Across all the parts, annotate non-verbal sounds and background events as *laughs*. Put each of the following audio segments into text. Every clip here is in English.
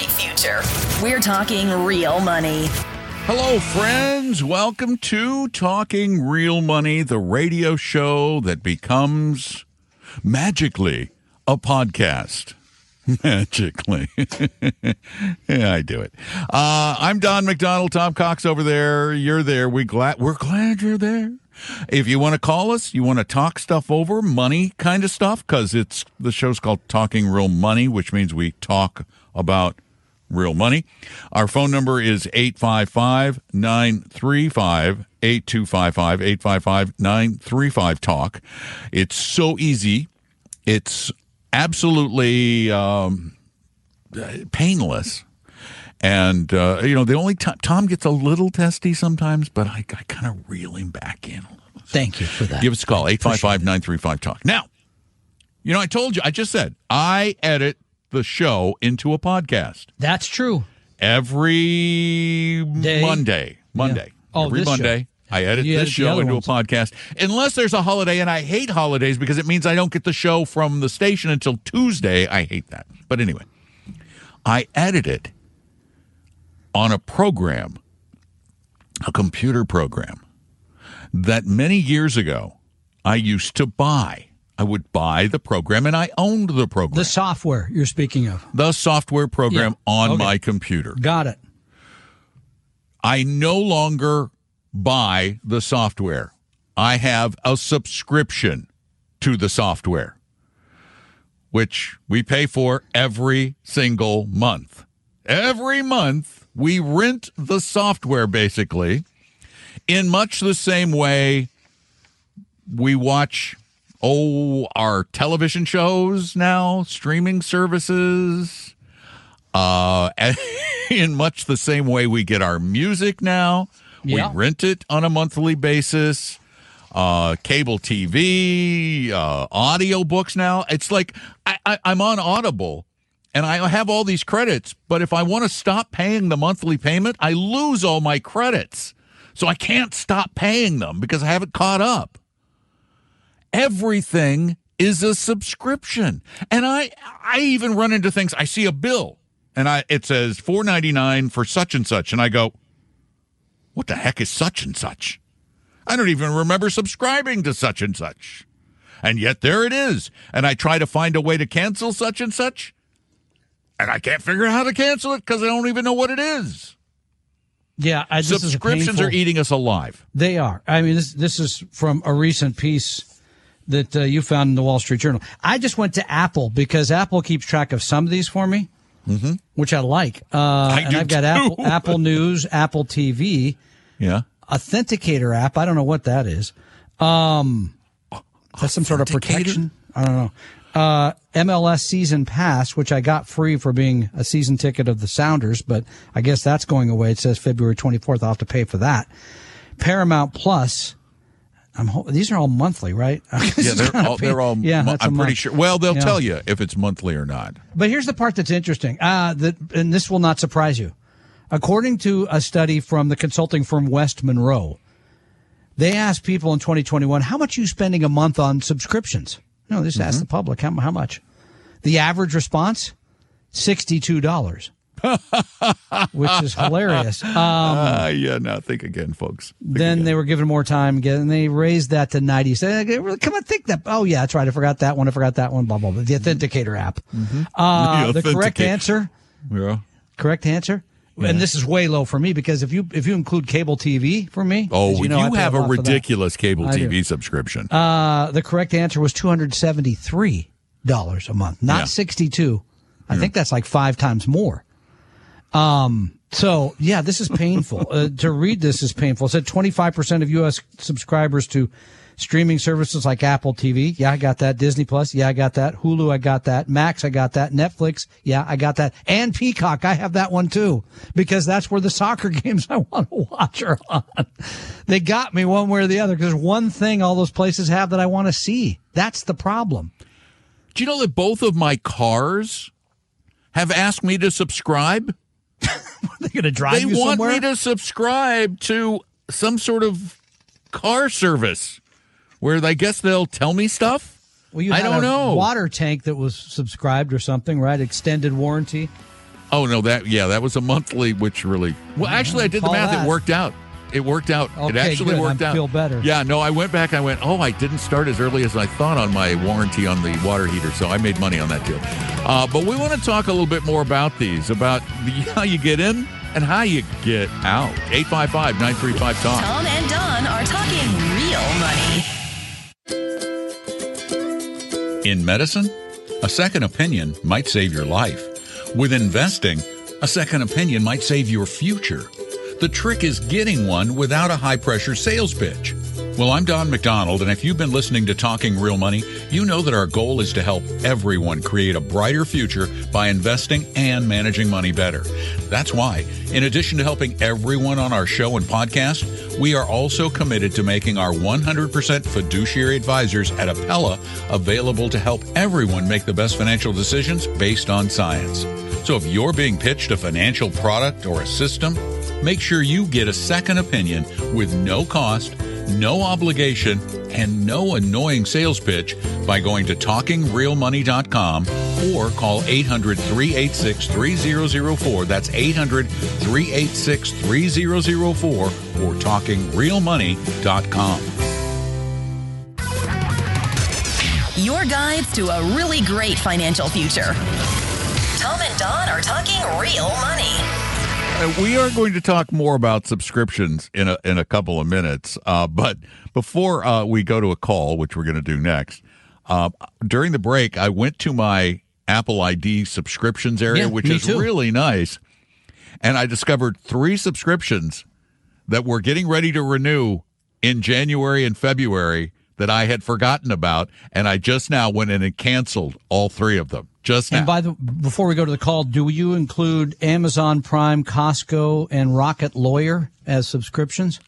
bright future. We're talking real money. Hello, friends. Welcome to Talking Real Money, the radio show that becomes magically a podcast. *laughs* Magically. *laughs* yeah, I do it. Uh, I'm Don McDonald, Tom Cox over there. You're there. We glad we're glad you're there. If you want to call us, you want to talk stuff over, money kind of stuff, because it's the show's called Talking Real Money, which means we talk about real money. Our phone number is 855 935 8255 855 935 Talk. It's so easy. It's absolutely um, painless. And, uh, you know, the only time Tom gets a little testy sometimes, but I, I kind of reel him back in a little. Thank you for that. Give us a call, 855 935 Talk. Now, you know, I told you, I just said, I edit the show into a podcast That's true. every Day? Monday. Monday. Oh, every this show. Monday. I edit You this edit show into ones. a podcast unless there's a holiday, and I hate holidays because it means I don't get the show from the station until Tuesday. I hate that. But anyway, I edit it on a program, a computer program that many years ago I used to buy. I would buy the program and I owned the program, The software you're speaking of. the software program Yeah. on Okay. my computer. Got it. I no longer buy the software. I have a subscription to the software, which we pay for every single month. Every month, we rent the software basically in much the same way we watch oh our television shows now streaming services uh *laughs* in much the same way we get our music now. Yeah. we rent it on a monthly basis. Uh cable tv uh audio books now. It's like I, I i'm on audible and i have all these credits but if i want to stop paying the monthly payment i lose all my credits. So i can't stop paying them because i haven't caught up everything is a subscription. And i i even run into things i see a bill and i it says 4.99 for such and such. And i go what the heck is such and such? I don't even remember subscribing to such and such. And yet there it is. And i try to find a way to cancel such and such. And i can't figure out how to cancel it because i don't even know what it is. Yeah, I, subscriptions painful- are eating us alive. They are. I mean, this this is from a recent piece that uh, you found in the Wall Street Journal. I just went to Apple because Apple keeps track of some of these for me, mm-hmm. which I like. Uh, and do I've got. Apple *laughs* Apple News, Apple TV, yeah Authenticator app. I don't know what that is. Um, that's some sort of protection. I don't know. Uh, MLS season pass, which I got free for being a season ticket of the Sounders, but I guess that's going away. It says February 24th. I'll have to pay for that. Paramount Plus. I'm these are all monthly, right? *laughs* yeah they're all, they're all yeah. That's i'm pretty sure well they'll Yeah. tell you if it's monthly or not But here's the part that's interesting. Uh, that, and this will not surprise you. According to a study from the consulting firm West Monroe, they asked people in 2021, how much are you spending a month on subscriptions? No, they just asked the public, how, how much? The average response, $62, *laughs* which is hilarious. *laughs* Um, Ah, yeah, now think again, folks. Think then again. they were given more time again, and they raised that to 90. Say, come on, think that. Oh, yeah, that's right. I forgot that one. I forgot that one. Blah, blah, blah. The Authenticator app. Uh, The the correct answer Yeah. correct answer and this is way low for me because if you if you include cable tv for me Oh, you, know, pay have a ridiculous cable I do. TV subscription. uh the correct answer was $273 a month not Yeah. 62 i think that's like five times more um so yeah this is painful. *laughs* Uh, to read this is painful. It said 25% of us subscribers to streaming services like apple tv yeah i got that. Disney plus. Yeah i got that. Hulu i got that. Max i got that. Netflix. Yeah i got that. And peacock. I have that one too because that's where the *laughs* soccer games i want to watch are on. They got me one way or the other because one thing all those places have that i want to see. That's the problem. Do you know that both of my cars have asked me to subscribe? They're going to drive They you want somewhere me to subscribe to some sort of car service where I guess they'll tell me stuff. Well, you I don't a know. water tank that was subscribed or something, right? Extended warranty. Oh no, that yeah, that was a monthly, which really well. Actually, I did the math. that. It worked out. It worked out. it actually good. worked I out. feel better. Yeah, no, I went back. I went, oh, I didn't start as early as I thought on my warranty on the water heater, so I made money on that deal. Uh, but we want to talk a little bit more about these, about the, *laughs* how you get in and how you get out. 855-935-TALK. Tom and Don are talking real money. In medicine, a second opinion might save your life. With investing, a second opinion might save your future. The trick is getting one without a high pressure sales pitch. Well, I'm Don McDonald, and if you've been listening to Talking Real Money, you know that our goal is to help everyone create a brighter future by investing and managing money better. That's why, in addition to helping everyone on our show and podcast, we are also committed to making our 100% fiduciary advisors at Apella available to help everyone make the best financial decisions based on science. So if you're being pitched a financial product or a system, make sure you get a second opinion with no cost, no obligation, and no annoying sales pitch by going to talkingrealmoney.com or call 800 386 3004. That's 800 386 3004 or talkingrealmoney.com. Your guides to a really great financial future. Tom and Don are talking real money. Uh, we are going to talk more about subscriptions in a in a couple of minutes. Uh, but before uh, we go to a call, which we're going to do next, uh, during the break, I went to my Apple ID subscriptions area, Yeah, which is too. really nice, and I discovered three subscriptions that we're getting ready to renew in January and February that I had forgotten about, and I just now went in and canceled all three of them. Just now. And by the before we go to the call, do you include Amazon Prime, Costco, and Rocket Lawyer as subscriptions?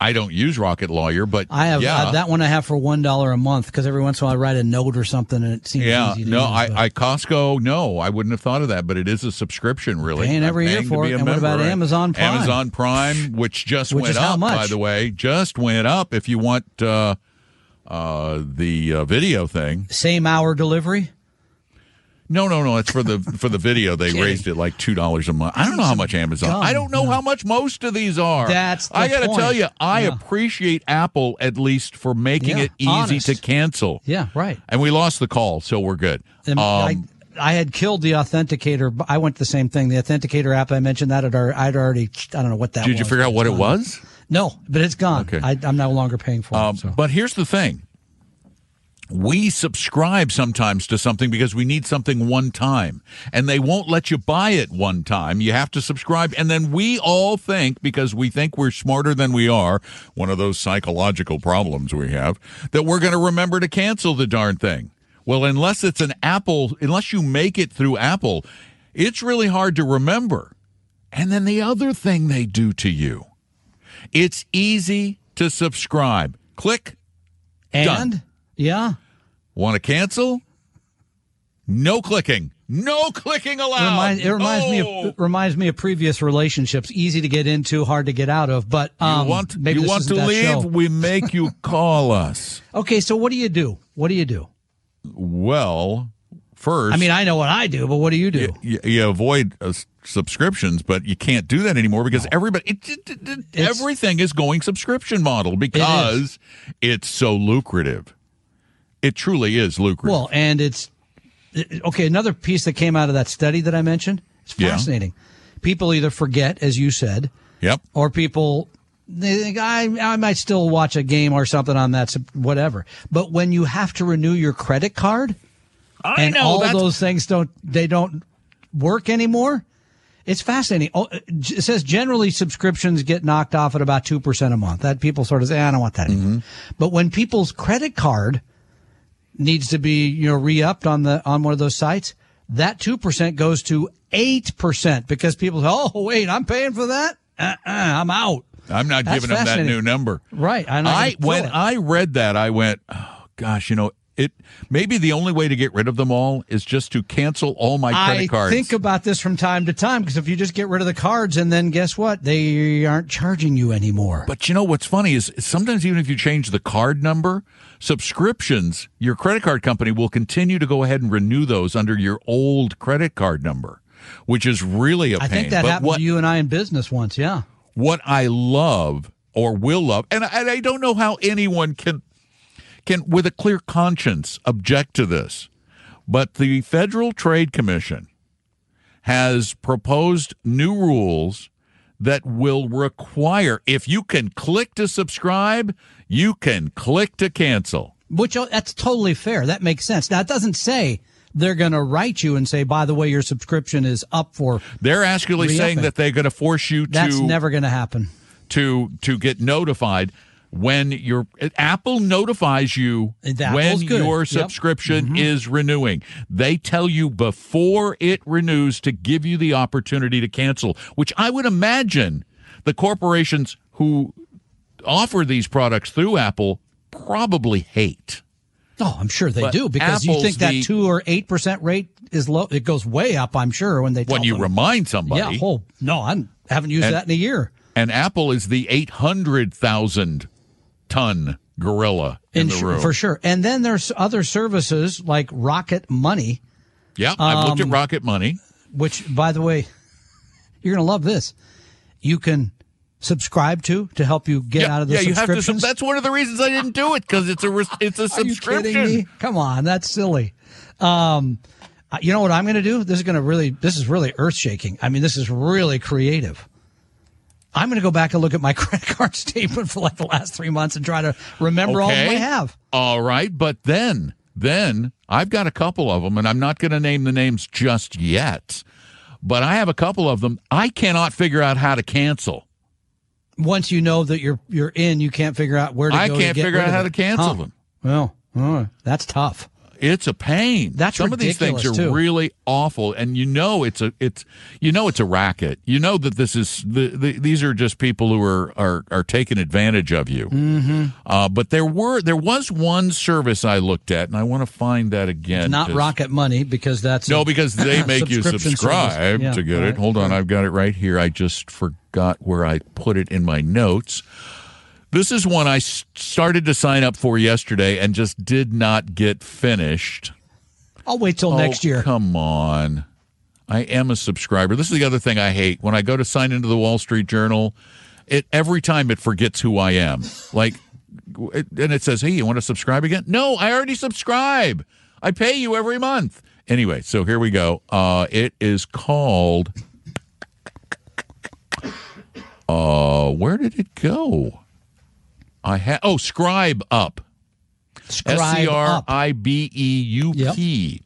I don't use Rocket Lawyer, but I have yeah. that one I have for one dollar a month because every once in a while I write a note or something and it seems Yeah, easy to no, use, I, I Costco, no, I wouldn't have thought of that, but it is a subscription, really. Paying every year for it. And what about right? Amazon Prime? Amazon Prime, which just Which went up, by the way, just went up. If you want uh, uh, the uh, video thing, same hour delivery. No, no, no, it's for the *laughs* for the video. They raised it like two dollars a month. I don't know how much Amazon. gum. I don't know No. how much most of these are. That's the I got to tell you, I Yeah. appreciate Apple at least for making Yeah, it easy honest. to cancel. Yeah, right. And we lost the call, so we're good. Um, I, I had killed the authenticator. I went the same thing. The authenticator app I mentioned that had already, I'd already I don't know what that. did you figure out what it was? No, but it's gone. Okay. I, I'm no longer paying for Um, it. So. But here's the thing. We subscribe sometimes to something because we need something one time, and they won't let you buy it one time. You have to subscribe, and then we all think because we think we're smarter than we are, one of those psychological problems we have, that we're going to remember to cancel the darn thing. Well, unless it's an Apple, unless you make it through Apple, it's really hard to remember. And then the other thing they do to you, it's easy to subscribe. Click and yeah, Want to cancel? No clicking. No clicking it, allowed. reminds, it reminds me of it reminds me of previous relationships. Easy to get into, hard to get out of. But um, you want you want to leave? show. We make you *laughs* call us. Okay, so what do you do? What do you do? Well, first, I mean, I know what I do, but what do you do? you, you avoid uh, subscriptions, but you can't do that anymore because everybody, it, it- it- it- everything is going subscription model because it's so lucrative. It truly is lucrative. Well, and it's okay. Another piece that came out of that study that I mentioned. It's Yeah. fascinating. People either forget, as you said, yep. or people they think I I might still watch a game or something on that whatever. But when you have to renew your credit card I and know all that's those things don't they don't work anymore. It's fascinating. Oh, It says generally subscriptions get knocked off at about 2% a month. That people sort of say, I don't want that anymore. Mm-hmm. But when people's credit card needs to be, you know, re-upped on the, on one of those sites, that 2% goes to 8% because people say, oh, wait, I'm paying for that? Uh-uh, I'm out. I'm not That's giving them that new number. Right. I'm I when it. I read that, I went, oh, gosh, you know, it maybe the only way to get rid of them all is just to cancel all my credit I cards. think about this from time to time because if you just get rid of the cards and then guess what? They aren't charging you anymore. but you know what's funny is sometimes even if you change the card number, subscriptions, your credit card company will continue to go ahead and renew those under your old credit card number. which is really a pain. I think that but happened what, to you and I in business once. Yeah. what I love or will love, and I, I don't know how anyone can can with a clear conscience object to this, but the Federal Trade Commission has proposed new rules that will require if you can click to subscribe, you can click to cancel. Which oh, that's totally fair. That makes sense. Now it doesn't say they're going to write you and say, by the way, your subscription is up for. They're actually saying Re-upping. that they're going to force you to. That's never going to happen. to to get notified when your Apple notifies you when good. your Yep. Mm-hmm. subscription is renewing. They tell you before it renews to give you the opportunity to cancel, which I would imagine the corporations who offer these products through Apple probably hate. Oh, I'm sure they But do because you think that the- two or eight percent rate is low. It goes way up. I'm sure when they When you them. remind somebody, Yeah. Oh no, I haven't used And- that in a year. and Apple is the 800,000 ton gorilla in the room. for sure. And then there's other services like Rocket Money, Yeah, I've looked at Um, Rocket Money. which, by the way, *laughs* you're going to love this. You can subscribe to to help you get yeah, out of the yeah, you have to. subscriptions. That's one of the reasons I didn't do it because it's a it's a *laughs* Are you subscription. kidding me? Come on, that's silly. Um, uh, you know what I'm going to do? This is going to really, this is really earth shaking. I mean, this is really creative. I'm going to go back and look at my *laughs* credit card statement for like the last three months and try to remember all of I have. All right, but then then I've got a couple of them, and I'm not going to name the names just yet. But I have a couple of them. I cannot figure out how to cancel. Once you know that you're you're in, you can't figure out where to I go. I can't figure out how it. to cancel Huh. them. Well, oh, that's tough. It's a pain. That's some of these things are too. really awful, and you know it's a it's you know it's a racket. You know that this is the, the these are just people who are are, are taking advantage of you. Mm-hmm. Uh, but there were there was one service I looked at, and I want to find that again. It's not Rocket Money because that's No, a because they *laughs* make you subscribe. Yeah, to get right, it. Hold on, right. I've got it right here. I just forgot where I put it in my notes. This is one I started to sign up for yesterday and just did not get finished. I'll wait till next Oh, year. Come on. I am a subscriber. This is the other thing I hate. When I go to sign into the Wall Street Journal, it every time it forgets who I am. Like it, and it says, "Hey, you want to subscribe again?" No, I already subscribe. I pay you every month. Anyway, so here we go. Uh it is called Uh where did it go? I have. oh, Scribe Up. S Scribe C R. I B E U P.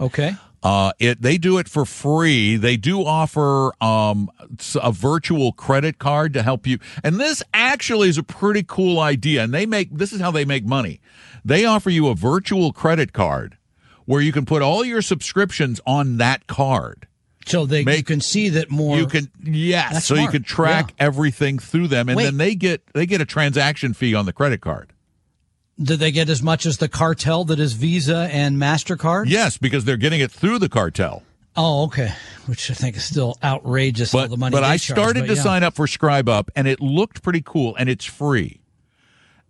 Okay. Uh, it they do it for free. They do offer um, s- a virtual credit card to help you, and this actually is a pretty cool idea. And they make this is how they make money. They offer you a virtual credit card where you can put all your subscriptions on that card. So they make, you can see that more. You can yes, That's so you can track everything through them, and Wait. then they get they get a transaction fee on the credit card. Do they get as much as the cartel that is Visa and Mastercard? Yes, because they're getting it through the cartel. Oh, okay. Which I think is still outrageous. all but the money. but I charge, started but to yeah. sign up for Scribe Up, and it looked pretty cool, and it's free.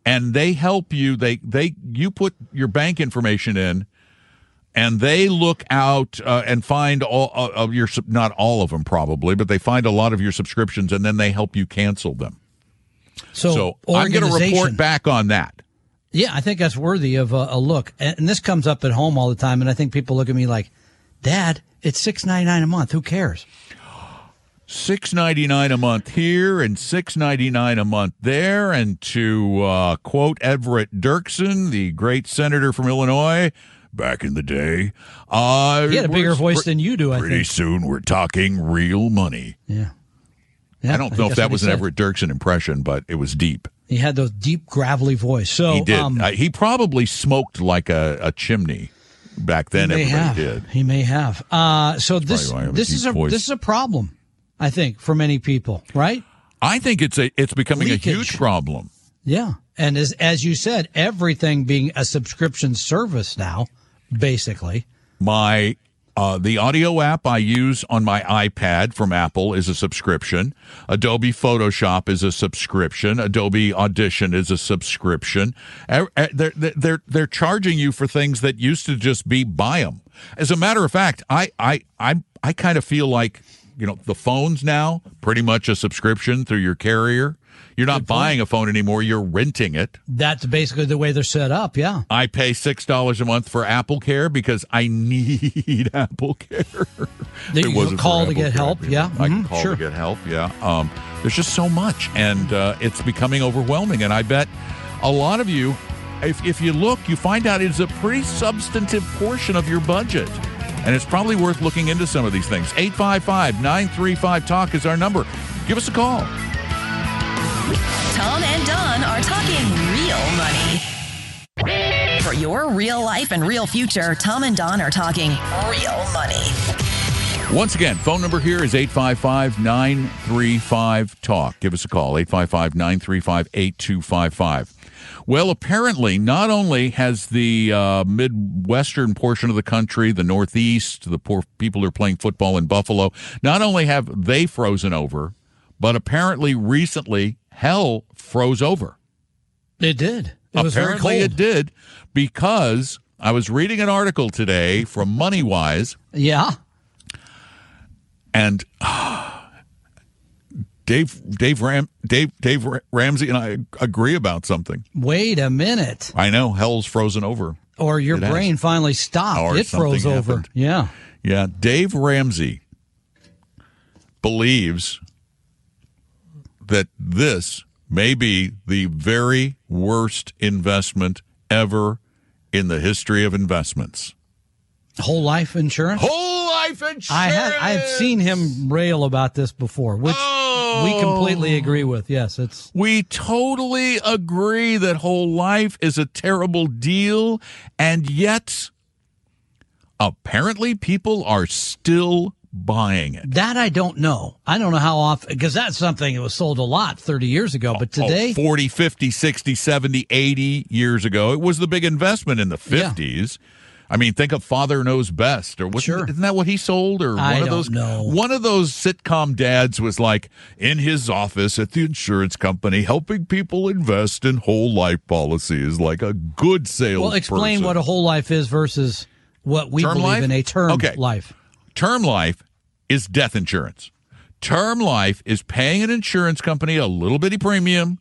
And they help you. They they you put your bank information in, and they look out uh, and find all uh, of your not all of them probably, but they find a lot of your subscriptions, and then they help you cancel them. So, So I'm going to report back on that. Yeah, I think that's worthy of a, a look. And, and this comes up at home all the time, and I think people look at me like, "Dad, it's six ninety nine a month. Who cares?" Six ninety nine a month here and six ninety nine a month there. And to uh, quote Everett Dirksen, the great senator from Illinois, back in the day, uh, He had a bigger voice than you do. I Pretty think. soon, we're talking real money. Yeah. Yeah, I don't know think if that was an said. Everett Dirksen impression, but it was deep. He had those deep gravelly voice. So he did. Um, Uh, he probably smoked like a, a chimney back then. he may Everybody have. did. He may have. Uh, so this I have a this is a voice. this is a problem. I think for many people, right? I think it's a it's becoming Leakage. a huge problem. Yeah, and as as you said, everything being a subscription service now, basically. My Uh, the audio app I use on my iPad from Apple is a subscription. Adobe Photoshop is a subscription. Adobe Audition is a subscription. They're, they're, they're charging you for things that used to just be buy them. As a matter of fact, I, I, I, I kind of feel like, you know, the phones now, pretty much a subscription through your carrier. You're not buying a phone anymore, you're renting it. That's basically the way they're set up. Yeah. I pay six dollars a month for Apple Care because I *laughs* need Apple Care. *laughs* It you can call to get help. Yeah. I can call sure. to get help. Yeah, um, there's just so much, and uh, it's becoming overwhelming. And I bet a lot of you, if if you look, you find out it's a pretty substantive portion of your budget. And it's probably worth looking into some of these things. 855 935 Talk is our number. Give us a call. Tom and Don are talking real money. For your real life and real future, Tom and Don are talking real money. Once again, phone number here is 855 935 Talk. Give us a call, 855 935 8255. Well, apparently, not only has the uh, Midwestern portion of the country, the Northeast, the poor people who are playing football in Buffalo, not only have they frozen over, but apparently recently hell froze over. It did. It apparently it did because I was reading an article today from MoneyWise Yeah. and *sighs* Dave Dave Ram Dave Dave Ramsey and I agree about something. Wait a minute. I know hell's frozen over. Or your It has. brain finally stopped. Or it froze something over. Yeah. Yeah, Dave Ramsey believes that this may be the very worst investment ever in the history of investments. Whole life insurance. Whole life insurance. I have seen him rail about this before, which we oh! completely agree with. Yes, it's We totally agree that whole life is a terrible deal, and yet apparently people are still buying it. that I don't know. I don't know how often because that's something that was sold a lot 30 years ago, but oh, oh, today Oh, 40, 50, 60, 70, 80 years ago, it was the big investment in the Yeah. 50s. I mean, think of Father Knows Best, or what, Sure. isn't that what he sold? Or I one of don't those, know. one of those sitcom dads was like in his office at the insurance company, helping people invest in whole life policies, like a good sales. well explain what a whole life is versus what we Term believe life? in a term Okay. life. Term life is death insurance. Term life is paying an insurance company a little bitty premium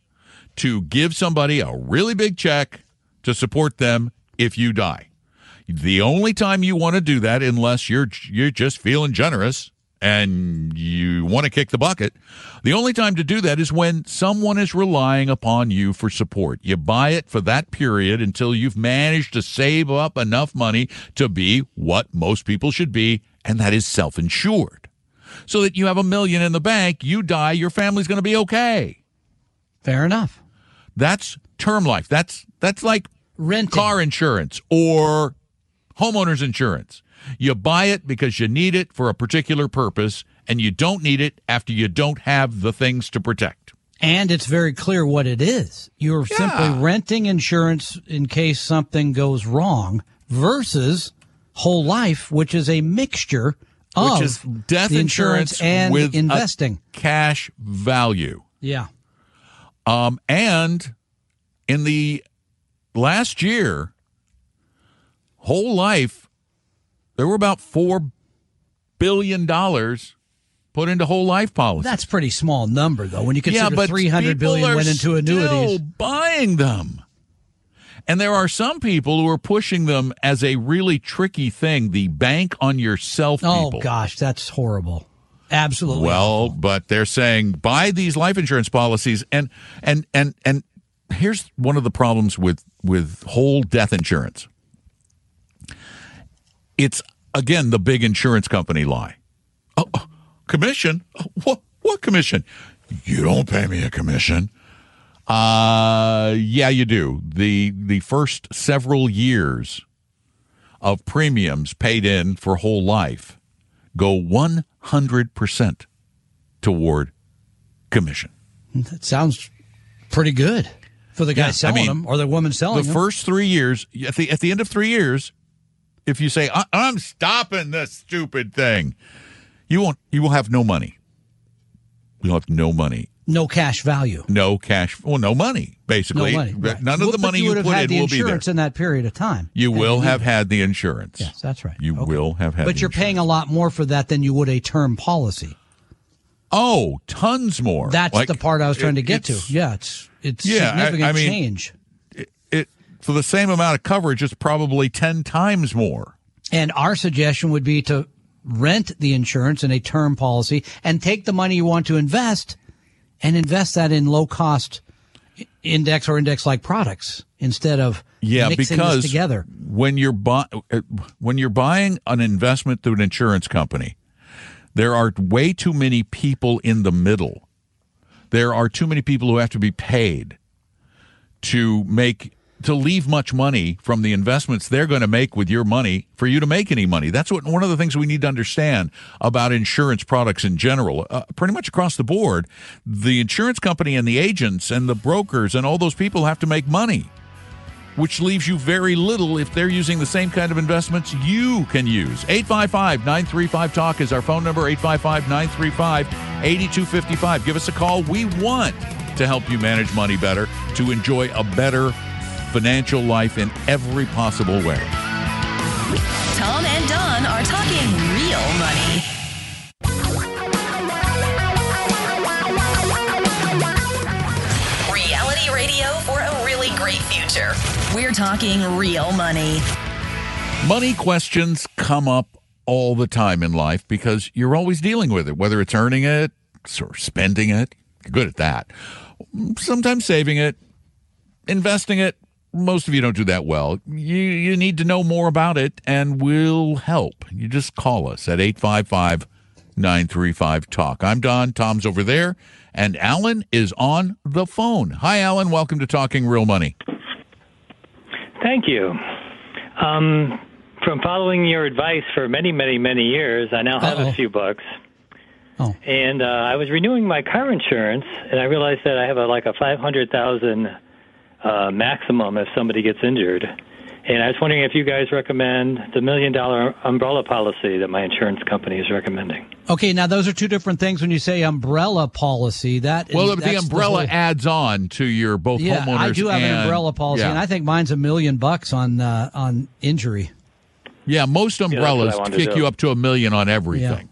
to give somebody a really big check to support them if you die. The only time you want to do that, unless you're you're just feeling generous and you want to kick the bucket, the only time to do that is when someone is relying upon you for support. You buy it for that period until you've managed to save up enough money to be what most people should be, and that is self-insured. So that you have a million in the bank, you die, your family's going to be okay. Fair enough. That's term life. That's that's like Renting. car insurance or homeowners insurance. You buy it because you need it for a particular purpose, and you don't need it after you don't have the things to protect. And it's very clear what it is. You're simply renting insurance in case something goes wrong versus whole life, which is a mixture of Which is death the insurance, and with investing. cash value. yeah. Um, and in the last year, whole life, there were about four billion dollars put into whole life policies. That's pretty small number though. When you yeah, consider but 300 people went into annuities. still buying them. And there are some people who are pushing them as a really tricky thing. The bank on yourself Oh gosh, that's horrible. Absolutely. Well, but they're saying buy these life insurance policies, and and and and here's one of the problems with with whole death insurance. It's again the big insurance company lie. Oh, commission? Uh, what what commission? You don't pay me a commission. Uh, yeah, you do. the The first several years of premiums paid in for whole life go 100% toward commission. that sounds pretty good for the guy Yeah, I selling mean, them or the woman selling them. The first 3 years at the at the end of 3 years if you say I- I'm stopping this stupid thing, you won't. You will have no money. You'll have no money, No cash value. no cash, well, no money. No Basically, money. right. none of Well, the money you, you, put had in the will be there. insurance in that period of time. You will have had the insurance. Yes, that's right. You Okay. will have had. But you're paying a lot more for that than you would a term policy. Oh, tons more. That's Like, the part I was trying to get to. Yeah, it's it's Yeah, I- significant I mean- change. For the same amount of coverage, it's probably ten times more. And our suggestion would be to rent the insurance in a term policy and take the money you want to invest and invest that in low cost index or index like products instead of Yeah, because together. when you're bu- when you're buying an investment through an insurance company, there are way too many people in the middle. There are too many people who have to be paid to make to leave much money from the investments they're going to make with your money for you to make any money. That's what one of the things we need to understand about insurance products in general, uh, pretty much across the board. The insurance company and the agents and the brokers and all those people have to make money which leaves you very little if they're using the same kind of investments you can use. 855 935 Talk is our phone number 855 935 8255. Give us a call. We want to help you manage money better, to enjoy a better financial life in every possible way. Tom and Don are talking real money. Reality radio for a really great future. We're talking real money. Money questions come up all the time in life because you're always dealing with it, whether it's earning it or spending it. You're good at that. Sometimes saving it, investing it. Most of you don't do that well. You you need to know more about it and we'll help. You just call us at 855 935 Talk. I'm Don. Tom's over there. And Alan is on the phone. Hi, Alan. Welcome to Talking Real Money. Thank you. Um, from following your advice for many, many, many years, I now have Uh-oh. a few bucks. Oh. And uh, I was renewing my car insurance, and I realized that I have a, like a five hundred thousand uh, maximum if somebody gets injured. And I was wondering if you guys recommend the million dollar umbrella policy that my insurance company is recommending. Okay, now those are two different things when you say umbrella policy. that Well, that's the umbrella whole- adds on to your both yeah, homeowners. I do have an umbrella policy, yeah. and I think mine's a million bucks on uh, on injury. Yeah, most umbrellas wanted to kick you up to a million on everything.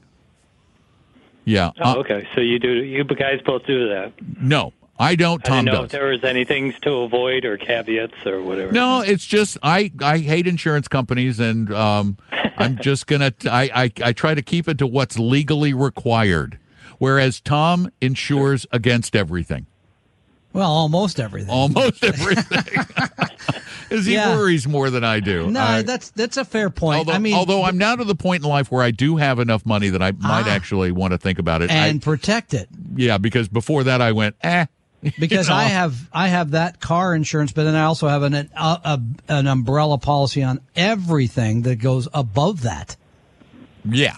Yeah. Oh, Uh, okay. So you do you guys both do that? no, I don't. I Tom didn't know if does. there was any things to avoid or caveats or whatever. No, it's just I I hate insurance companies, and um, *laughs* I'm just gonna I, I I try to keep it to what's legally required, whereas Tom insures against everything, Well, almost everything. almost *laughs* everything. *laughs* Because he Yeah. worries more than I do. no, I- that's that's a fair point. although, I mean, although I'm now to the point in life where I do have enough money that I might Ah. actually want to think about it. I- and protect it Yeah, because before that I went, eh. *laughs* because You know? I have I have that car insurance, but then I also have an an, uh, a, an umbrella policy on everything that goes above that. Yeah.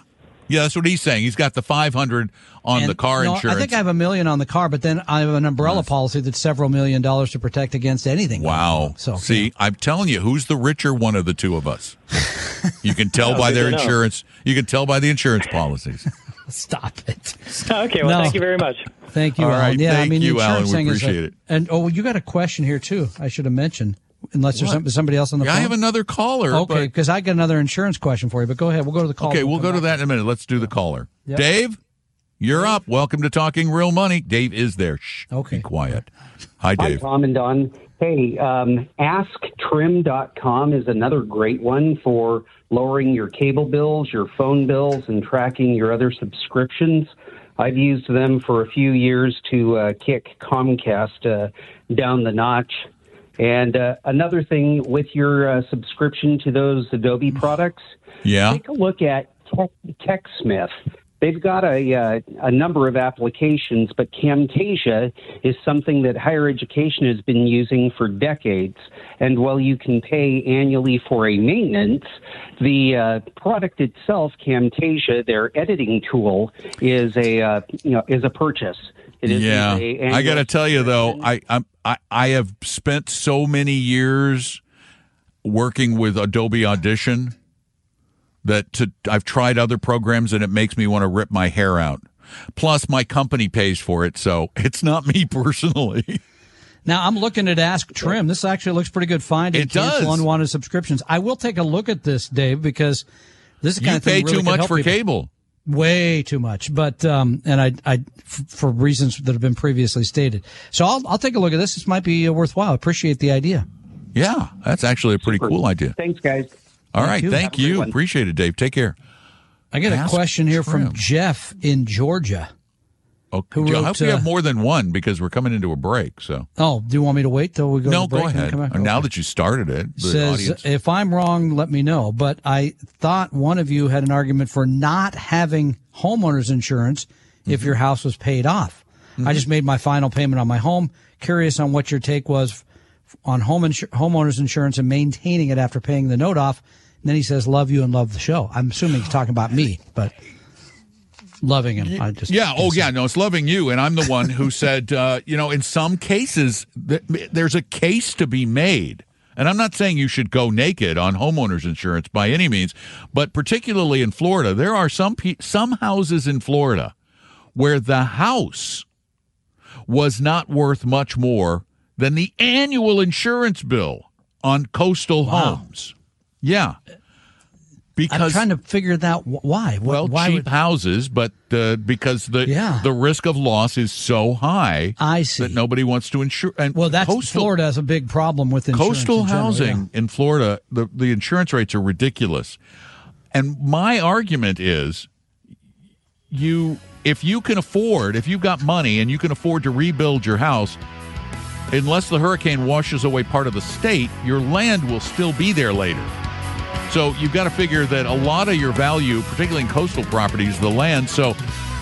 Yeah, that's what he's saying. He's got the 500 on And, the car no, insurance. I think I have a million on the car, but then I have an umbrella policy that's several million dollars to protect against anything. wow. So See, I'm telling you, who's the richer one of the two of us? *laughs* You can tell by their to know. insurance. You can tell by the insurance policies. Stop it. *laughs* Okay, well, No. thank you very much. Thank you, All Alan. right, Yeah, I thank mean, the you, Alan. insurance We thing is a- appreciate it. And oh, you got a question here too. I should have mentioned, unless there's somebody else on the I phone. I have another caller. Okay, because I got another insurance question for you. But go ahead. We'll go to the call. okay, we'll come go to that in a minute. Let's do the caller. Yep. Dave, you're up. Welcome to Talking Real Money. Dave is there. Shh. Okay. Be quiet. Hi, Dave. Hi, Tom and Don. Hey, um, AskTrim.com is another great one for lowering your cable bills, your phone bills, and tracking your other subscriptions. I've used them for a few years to uh, kick Comcast uh, down the notch. And uh, another thing with your uh, subscription to those Adobe products, Yeah. take a look at Tech, TechSmith. They've got a, uh, a number of applications, but Camtasia is something that higher education has been using for decades. And while you can pay annually for a maintenance, the uh, product itself, Camtasia, their editing tool, is a uh, you know is a purchase. It isn't yeah, a I got to tell you though. I I'm, I I have spent so many years working with Adobe Audition that to, I've tried other programs and it makes me want to rip my hair out. Plus, my company pays for it, so *laughs* it's not me personally. Now I'm looking at Ask Trim. This actually looks pretty good. Find and It cancel does. unwanted subscriptions. I will take a look at this, Dave, because this is the kind You of thing pay really too much help for people. cable. way too much. But um, and I, I, f- for reasons that have been previously stated. So I'll, I'll take a look at this. This might be uh, worthwhile. Appreciate the idea. Yeah, that's actually a pretty cool idea. Thanks, guys. All right, you. thank Have a good you. one. Appreciate it, Dave. Take care. I get a question here Trim. from Jeff in Georgia. Okay. Who I wrote, hope we uh, have more than one because we're coming into a break. So Oh, do you want me to wait till we go? no, to break go ahead. come back? Now Okay. that you started it, the says audience. if I'm wrong, let me know. But I thought one of you had an argument for not having homeowners insurance Mm-hmm. if your house was paid off. I just made my final payment on my home. Curious on what your take was on home insur- homeowners insurance and maintaining it after paying the note off. And then he says, "Love you and love the show." I'm assuming he's talking about me, but loving him. I just Yeah. Oh, yeah. No, it's loving you, and I'm the one who *laughs* said, uh, you know, in some cases, th- there's a case to be made. And I'm not saying you should go naked on homeowners insurance by any means, but particularly in Florida, there are some pe- some houses in Florida where the house was not worth much more than the annual insurance bill on coastal Wow. homes. Yeah. Because I'm trying to figure that out why. Wh- well, why cheap would- houses, but uh, because the Yeah. the risk of loss is so high I see. that nobody wants to insure. And well, that's coastal Florida has a big problem with insurance coastal in general, housing in Florida. The the insurance rates are ridiculous, and my argument is, you if you can afford, if you've got money and you can afford to rebuild your house. Unless the hurricane washes away part of the state, your land will still be there later. So you've got to figure that a lot of your value, particularly in coastal properties, the land. So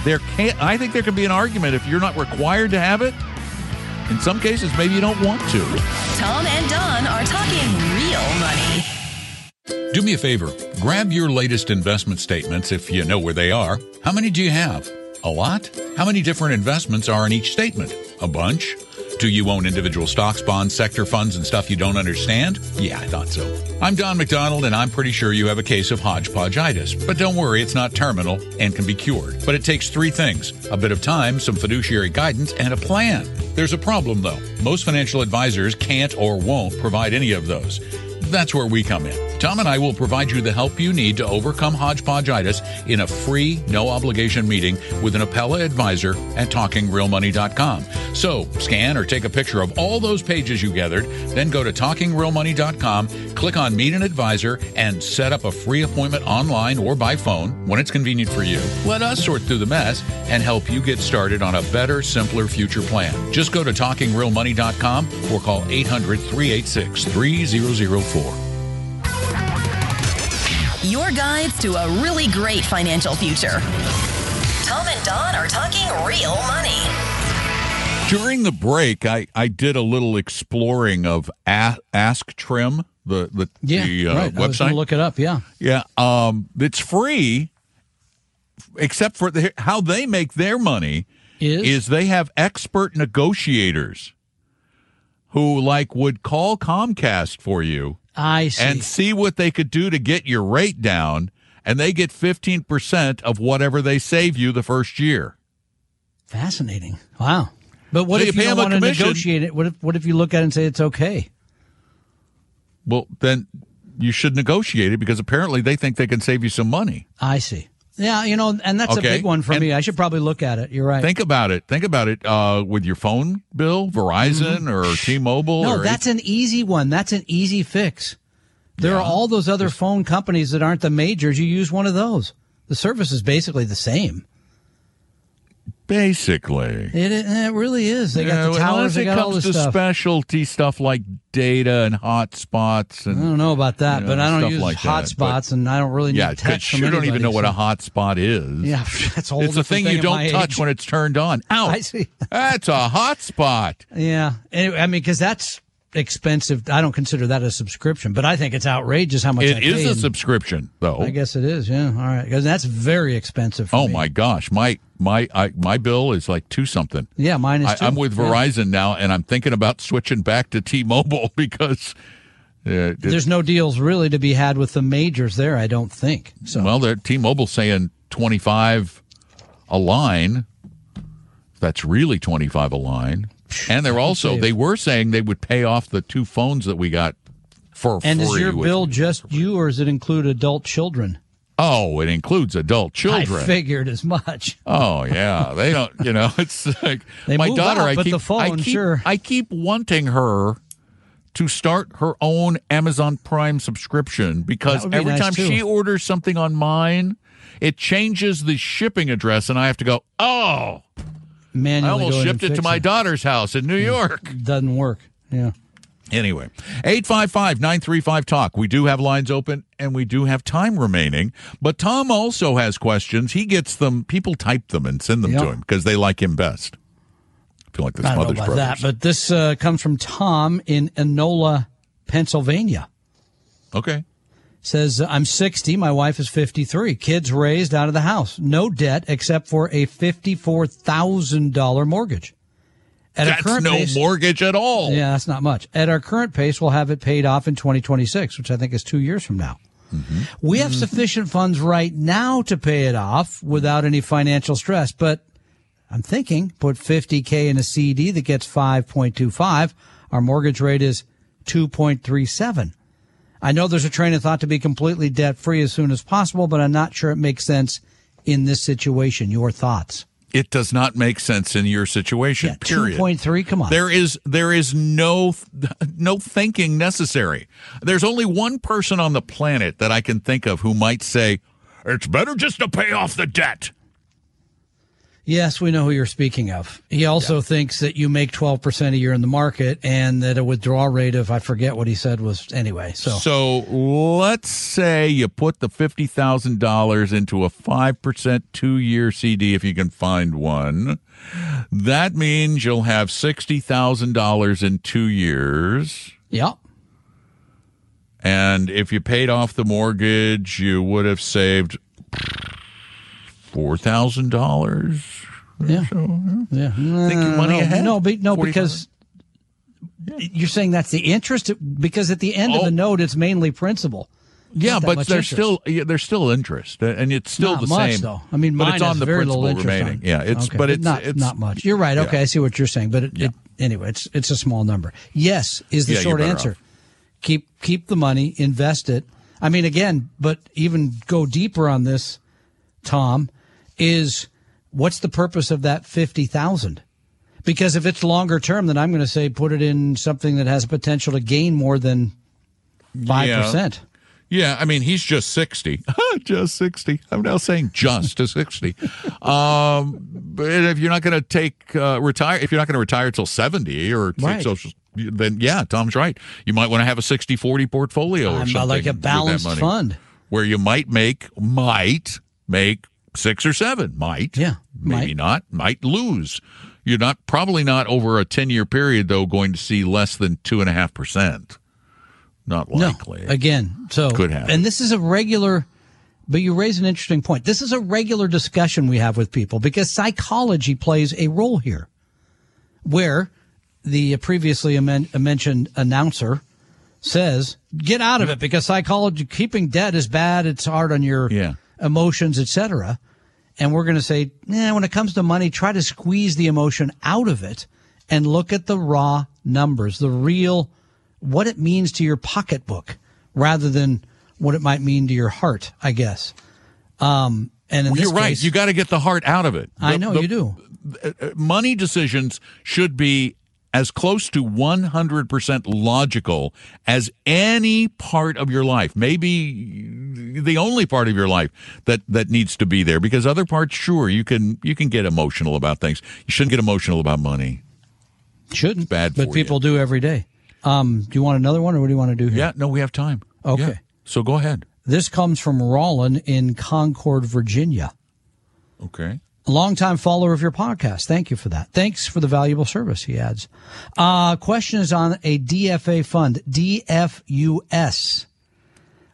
there can I think there can be an argument if you're not required to have it. In some cases, maybe you don't want to. Tom and Don are talking real money. Do me a favor, grab your latest investment statements if you know where they are. How many do you have? A lot? How many different investments are in each statement? A bunch? Do you own individual stocks, bonds, sector funds, and stuff you don't understand? Yeah, I thought so. I'm Don McDonald, and I'm pretty sure you have a case of hodgepodgeitis. But don't worry, it's not terminal and can be cured. But it takes three things a bit of time, some fiduciary guidance, and a plan. There's a problem, though. Most financial advisors can't or won't provide any of those. That's where we come in. Tom and I will provide you the help you need to overcome hodgepodgeitis in a free, no obligation meeting with an Apella advisor at talkingrealmoney.com. So scan or take a picture of all those pages you gathered, then go to talkingrealmoney.com, click on meet an advisor, and set up a free appointment online or by phone when it's convenient for you. Let us sort through the mess and help you get started on a better, simpler future plan. Just go to talkingrealmoney.com or call 800 386 3004. Your guides to a really great financial future. Tom and Don are talking real money. During the break, I, I did a little exploring of A- Ask Trim, the the, Yeah, the uh, right. I was going website. to look it up. Yeah. yeah, um, it's free, except for the, how they make their money Is? is they have expert negotiators who like would call Comcast for you I see. and see what they could do to get your rate down, and they get fifteen percent of whatever they save you the first year. Fascinating. Wow. But what So if you pay don't want to negotiate it? What if what if you look at it and say it's okay? Well, then you should negotiate it because apparently they think they can save you some money. I see. Yeah, you know, and that's Okay. a big one for And- me. I should probably look at it. You're right. Think about it. Think about it uh, with your phone bill, Verizon or T-Mobile. Mm-hmm. no, or that's an easy one. That's an easy fix. There are all those other phone companies that aren't the majors. You use one of those. The service is basically the same. Basically. It, it really is. They got the towers. unless it comes to stuff. specialty stuff like data and hotspots I don't know about that, you but I don't use like hotspots, and I don't really need yeah, because you don't even anybody, know what a hotspot is. Yeah, *laughs* that's whole it's a different thing, you don't touch age. when it's turned on. Ow! *laughs* I see. That's a hotspot. Yeah, anyway, I mean, because that's expensive. I don't consider that a subscription, but I think it's outrageous how much I It is pay, a subscription, though. I guess it is. Yeah, all right, because that's very expensive. For Oh me. my gosh, my my I, my bill is like two something. Yeah, mine is. I. I'm with Yeah. Verizon now, and I'm thinking about switching back to T-Mobile *laughs* because Uh, There's no deals really to be had with the majors there, I don't think. So well, the T-Mobile saying 25 a line. That's really 25 a line. And they're *laughs* also they were saying they would pay off the two phones that we got for and free. is your bill just you, or does it include adult children? Oh, it includes adult children. I figured as much. Oh yeah, they don't. You know, *laughs* it's like *laughs* my daughter. out, I keep, phone, I keep, sure. I keep wanting her to start her own Amazon Prime subscription because be every nice, time too. she orders something on mine, it changes the shipping address, and I have to go. Oh, I almost shipped it to my daughter's house in New York. *laughs* Doesn't work. Yeah. Anyway, 855 935 Talk. We do have lines open and we do have time remaining. But Tom also has questions. He gets them, people type them and send them Yep. to him because they like him best. I feel like this I Mother's about Brothers. that, but this uh, comes from Tom in Enola, Pennsylvania. okay. Says, I'm 60. My wife is 53. Kids raised out of the house. No debt except for a $54,000 mortgage. At That's current no pace- mortgage at all. Yeah, that's not much. At our current pace, we'll have it paid off in 2026, which I think is two years from now. Mm-hmm. We have sufficient funds right now to pay it off without any financial stress, but I'm thinking put 50K in a CD that gets 5.25. Our mortgage rate is 2.37. I know there's a train of thought to be completely debt free as soon as possible, but I'm not sure it makes sense in this situation. Your thoughts? It does not make sense in your situation. Yeah, period. 2.3. Come on. There is there is no no thinking necessary. There's only one person on the planet that I can think of who might say it's better just to pay off the debt. Yes, we know who you're speaking of. He also thinks that you make 12% a year in the market and that a withdrawal rate of, I forget what he said was anyway. So, So let's say you put the fifty thousand dollars into a five percent two year CD if you can find one. That means you'll have sixty thousand dollars in two years. yeah. And if you paid off the mortgage, you would have saved four thousand dollars. Yeah. Yeah. Thinking money no, ahead? No, be, no 40,000? because you're saying that's the interest because at the end of Oh. the note, it's mainly principal. Yeah, but there's interest. still yeah, there's still interest, and it's still not the much, same. though. I mean, but mine it's on the very principal remaining. on. Yeah, it's Okay, but it's not it's not much. You're right. yeah. Okay, I see what you're saying, but it, Yeah. it, anyway, it's it's a small number. Yes, is the Yeah, short answer. off. Keep keep the money, invest it. I mean, again, but even go deeper on this, Tom, is what's the purpose of that fifty thousand? Because if it's longer term, then I'm going to say put it in something that has potential to gain more than five percent. Yeah, I mean he's just sixty, *laughs* just sixty. I'm now saying just to sixty. Um, but if you're not going to take uh, retire, if you're not going to retire till seventy or take Right. social, then yeah, Tom's right. You might want to have a 60-40 portfolio or I'm something. like a balanced fund. where you might make might make six or seven. Might Yeah, maybe might. not. Might lose. You're not probably not over a ten year period though going to see less than two and a half percent. Not likely. No, again, so Could happen. And this is a regular, but you raise an interesting point. This is a regular discussion we have with people because psychology plays a role here, where the previously amen- mentioned announcer says, "Get out of it because psychology keeping debt is bad. It's hard on your Yeah. emotions, etc." And we're going to say, "Nah, when it comes to money, try to squeeze the emotion out of it and look at the raw numbers, the real." what it means to your pocketbook rather than what it might mean to your heart, I guess. Um, and in Well, you're right. You got to get the heart out of it. I know the- you do. uh, Money decisions should be as close to 100% logical as any part of your life. Maybe the only part of your life that that needs to be there because other parts sure you can you can get emotional about things. You shouldn't get emotional about money. Shouldn't, bad but people do every day. Um, do you want another one, or what do you want to do here? Yeah, no, we have time. Okay. Yeah. So go ahead. This comes from Rollin in Concord, Virginia. Okay. Longtime follower of your podcast. Thank you for that. Thanks for the valuable service, he adds. Uh, question is on a DFA fund, DFUS.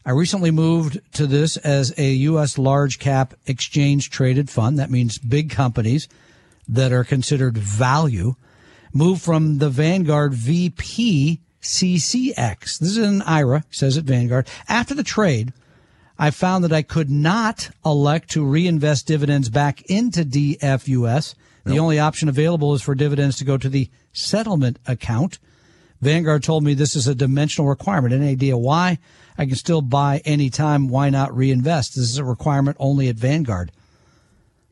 I recently moved to this as a U.S. large cap exchange traded fund. That means big companies that are considered value. Moved from the Vanguard VP DCCX. This is an IRA, says at Vanguard. After the trade, I found that I could not elect to reinvest dividends back into DFUS. The only option available is for dividends to go to the settlement account. Vanguard told me this is a dimensional requirement. Any idea why? I can still buy anytime. Why not reinvest? This is a requirement only at Vanguard.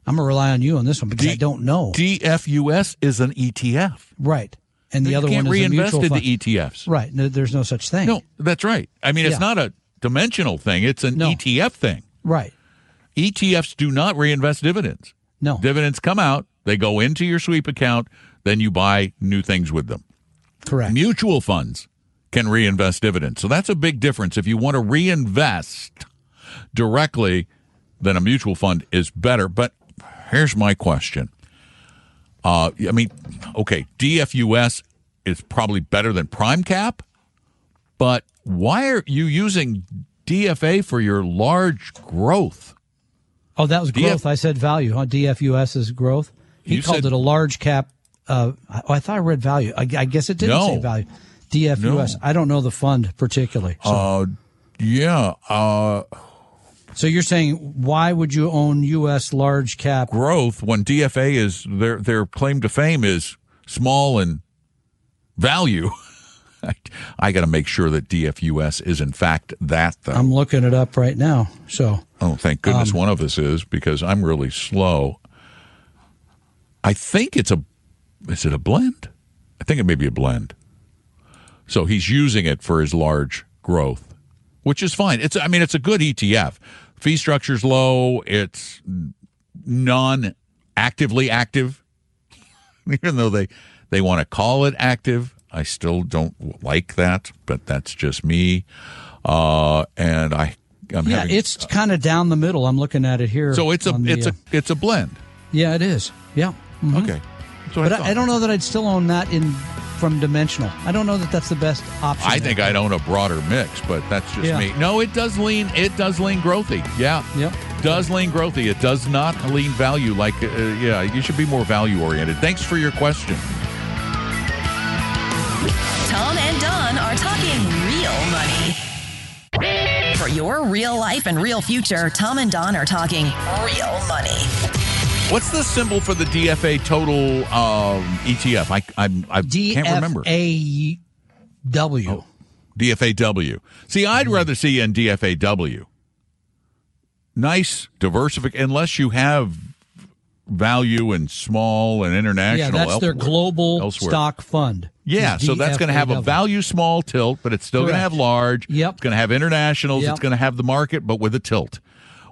I'm gonna rely on you on this one because D- I don't know. DFUS is an ETF. right, and the you other one is a mutual into fund. ETFs. Right, no, there's no such thing. No, that's right. I mean, it's Yeah. not a dimensional thing; it's an No. ETF thing. Right, ETFs do not reinvest dividends. no. Dividends come out, they go into your sweep account, then you buy new things with them. Correct. Mutual funds can reinvest dividends. So that's a big difference. If you want to reinvest directly, then a mutual fund is better. But here's my question. Uh, I mean, okay, DFUS is probably better than Prime Cap, but why are you using DFA for your large growth? Oh, that was DF growth. I said value. Huh? DFUS is growth. He You called said- it a large cap. Uh, oh, I thought I read value. I, I guess it didn't No. say value. DFUS. No. I don't know the fund particularly. So, Uh, yeah, uh, so you're saying why would you own U.S. large cap? growth when DFA is their their claim to fame is small and value. *laughs* *laughs* I, I got to make sure that DFUS is in fact that though. I'm looking it up right now. So oh, thank Um, goodness one of us is because I'm really slow. I think it's a is it a blend? I think it may be a blend. So he's using it for his large growth, which is fine. It's I mean it's a good ETF. Fee structure's low. It's non actively active. *laughs* Even though they they want to call it active, I still don't like that. But that's just me. Uh, and I I'm yeah, having, it's kind of down the middle. I'm looking at it here. so it's a the, it's uh, a it's a blend. yeah, it is. Yeah. Mhm. Okay, But. I, I don't know that I'd still own that in from dimensional. I don't know that that's the best option. I there. think I'd own a broader mix, but that's just Yeah. me. No, it does lean. It does lean growthy. Yeah. Yep. Does lean growthy. It does not lean value. Like, uh, yeah, you should be more value oriented. Thanks for your question. Tom and Don are talking real money. For your real life and real future, Tom and Don are talking real money. What's the symbol for the DFA total um, ETF? I I'm, I can't remember. DFAW. DFAW. See, I'd Mm-hmm. rather see in DFAW. Nice diversific, unless you have value and small and international. Yeah, that's their global elsewhere. stock fund. Yeah, so that's going to have a value small tilt, but it's still going to have large. Yep. It's going to have internationals. Yep. It's going to have the market, but with a tilt,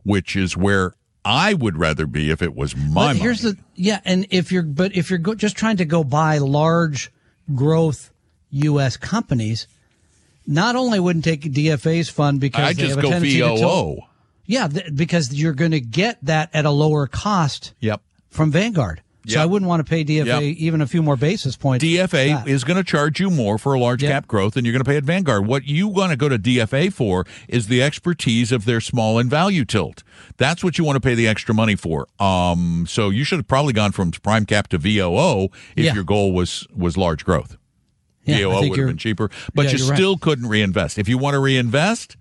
which is where I would rather be if it was my But here's money. the yeah, and if you're but if you're go, just trying to go buy large growth U.S. companies, not only wouldn't take DFA's fund because I just go tendency to Yeah, th- because you're going to get that at a lower cost Yep. From Vanguard. So Yep. I wouldn't want to pay DFA Yep. even a few more basis points. DFA is going to charge you more for a large Yep. cap growth than you're going to pay at Vanguard. What you want to go to DFA for is the expertise of their small and value tilt. That's what you want to pay the extra money for. Um, so you should have probably gone from prime cap to VOO if Yeah. your goal was was large growth. Yeah, VOO would have been cheaper, but Yeah, you you're right. still couldn't reinvest. If you want to reinvest,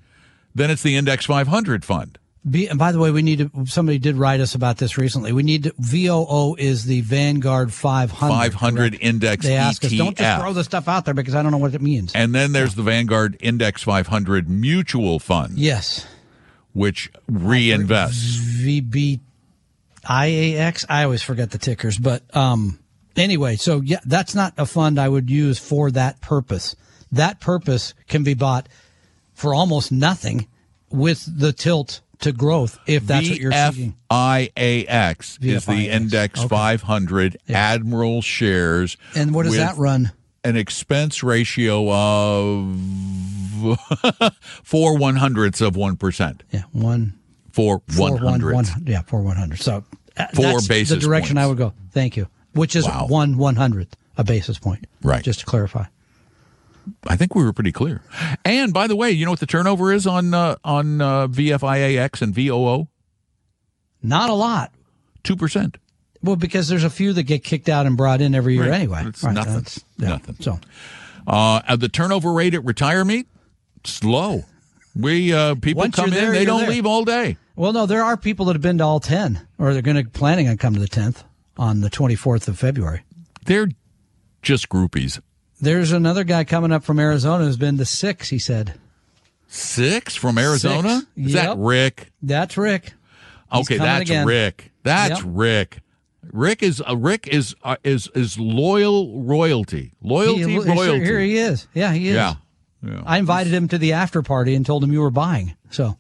then it's the Index 500 fund. Be, and by the way, we need to. Somebody did write us about this recently. We need to, VOO is the Vanguard 500. 500 correct? index They ask us, don't just throw the stuff out there because I don't know what it means. And then there's the Vanguard Index 500 mutual fund, yes, which reinvests. VB IAX. I always forget the tickers, but um, anyway, so yeah, that's not a fund I would use for that purpose. That purpose can be bought for almost nothing with the tilt to growth if that's what you're seeking. VFIAX is the Index okay. 500 Admiral shares. And what does that run? An expense ratio of *laughs* four one hundredths of one percent. Yeah, one Four four one one hundredths. one yeah four one hundred. So uh, Four that's basis the direction points. I would go. Thank you. Which is Wow. one one hundredth a basis point. Right. Just to clarify. I think we were pretty clear. And by the way, you know what the turnover is on uh, on uh, VFIAX and VOO? Not a lot. Two percent. Well, because there's a few that get kicked out and brought in every year Right. anyway. It's nothing. that's- yeah. Nothing. So Uh, the turnover rate at Retire Meet, it's low. We uh, people Once come in, there, they don't there. leave all day. Well, no, there are people that have been to all 10, or they're going to planning on coming to the 10th on the 24th of February. They're just groupies. There's another guy coming up from Arizona who's been to six, he said. Six from Arizona? Six. Is Yep. that Rick? That's Rick. He's Okay, that's again. Rick. That's Yep. Rick. Rick is uh, Rick is uh, is is loyal royalty. Loyalty He- royalty. Here he is. Yeah, he is. yeah. Yeah. I invited him to the after party and told him you were buying. So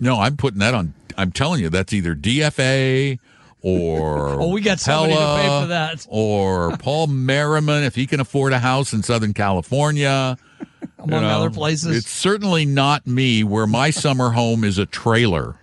No, I'm putting that on. I'm telling you, that's either DFA or *laughs* Oh, we got somebody to pay for that. or Paul *laughs* Merriman if he can afford a house in Southern California. among You know, other places, It's certainly not me, where my *laughs* summer home is a trailer.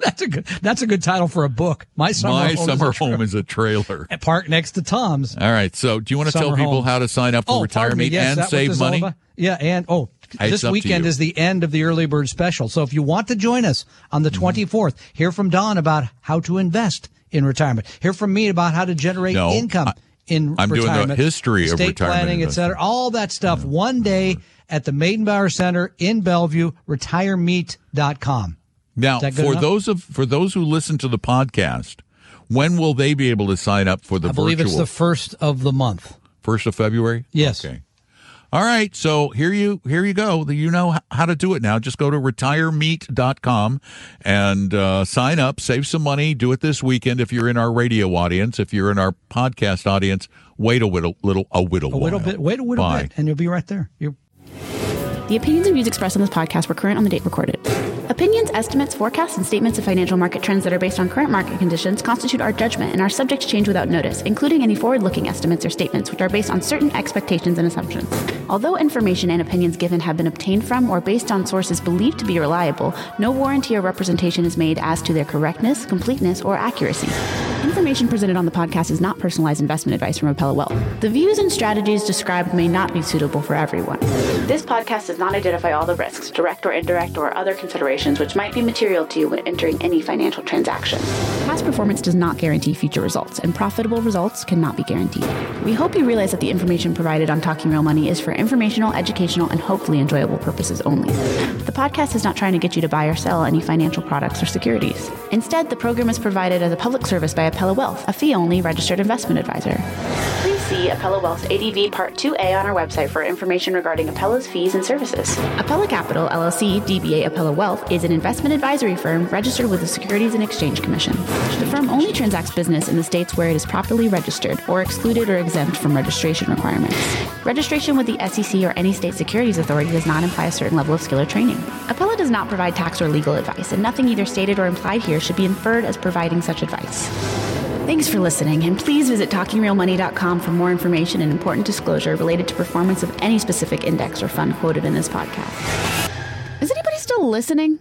that's a good that's a good title for a book. My summer my home summer is a home is a trailer. tra- park next to Tom's. All right. So, do you want to tell people home. how to sign up for Oh, retirement Yes, and save this is all money? Yeah, and oh, This weekend is the end of the early bird special. So if you want to join us on the Mm-hmm. 24th, hear from Don about how to invest in retirement. Hear from me about how to generate No, income I- in I'm doing the retirement. history of retirement planning, et cetera. All that stuff one day at the Meydenbauer Center in Bellevue, retiremeet.com. Now, for enough? those of for those who listen to the podcast, when will they be able to sign up for the virtual? I believe virtual it's the first of the month. first of February? Yes. Okay. All right, so here you here you go. You know how to do it now. Just go to retiremeet.com and uh, sign up, save some money, do it this weekend if you're in our radio audience. If you're in our podcast audience, wait a little, little a little A little while. bit, wait a little Bye. bit, and you'll be right there. You're The opinions and views expressed on this podcast were current on the date recorded. Opinions, estimates, forecasts, and statements of financial market trends that are based on current market conditions constitute our judgment and are subject to change without notice, including any forward looking estimates or statements which are based on certain expectations and assumptions. Although information and opinions given have been obtained from or based on sources believed to be reliable, no warranty or representation is made as to their correctness, completeness, or accuracy. Information presented on the podcast is not personalized investment advice from Apella Wealth. The views and strategies described may not be suitable for everyone. This podcast does not identify all the risks, direct or indirect, or other considerations which might be material to you when entering any financial transaction. Past performance does not guarantee future results, and profitable results cannot be guaranteed. We hope you realize that the information provided on Talking Real Money is for informational, educational, and hopefully enjoyable purposes only. The podcast is not trying to get you to buy or sell any financial products or securities. Instead, the program is provided as a public service by Apella Wealth, a fee only registered investment advisor. See Apella Wealth's ADV Part 2A on our website for information regarding Apella's fees and services. Apella Capital, LLC, DBA Apella Wealth, is an investment advisory firm registered with the Securities and Exchange Commission. The firm only transacts business in the states where it is properly registered or excluded or exempt from registration requirements. Registration with the SEC or any state securities authority does not imply a certain level of skill or training. Apella does not provide tax or legal advice, and nothing either stated or implied here should be inferred as providing such advice. Thanks for listening, and please visit TalkingRealMoney.com for more information and important disclosure related to performance of any specific index or fund quoted in this podcast. Is anybody still listening?